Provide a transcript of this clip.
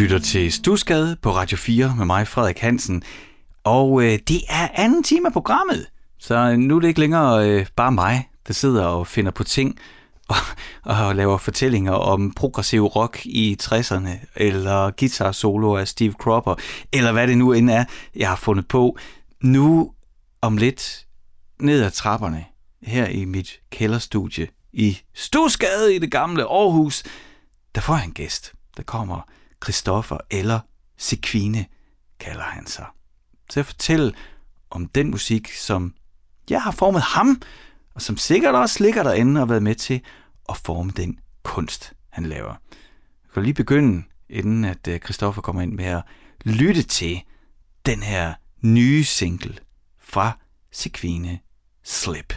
lytter til Stusgade på Radio 4 med mig, Frederik Hansen. Og øh, det er anden time af programmet, så øh, nu er det ikke længere øh, bare mig, der sidder og finder på ting og, og laver fortællinger om progressiv rock i 60'erne, eller guitar solo af Steve Cropper, eller hvad det nu end er, jeg har fundet på. Nu om lidt ned ad trapperne her i mit kælderstudie i Stusgade i det gamle Aarhus, der får jeg en gæst. Der kommer Christoffer eller Sequine, kalder han sig. Til at fortælle om den musik, som jeg har formet ham, og som sikkert også ligger derinde og har været med til at forme den kunst, han laver. Jeg kan lige begynde, inden at øh, Christoffer kommer ind med at lytte til den her nye single fra Sequine Slip.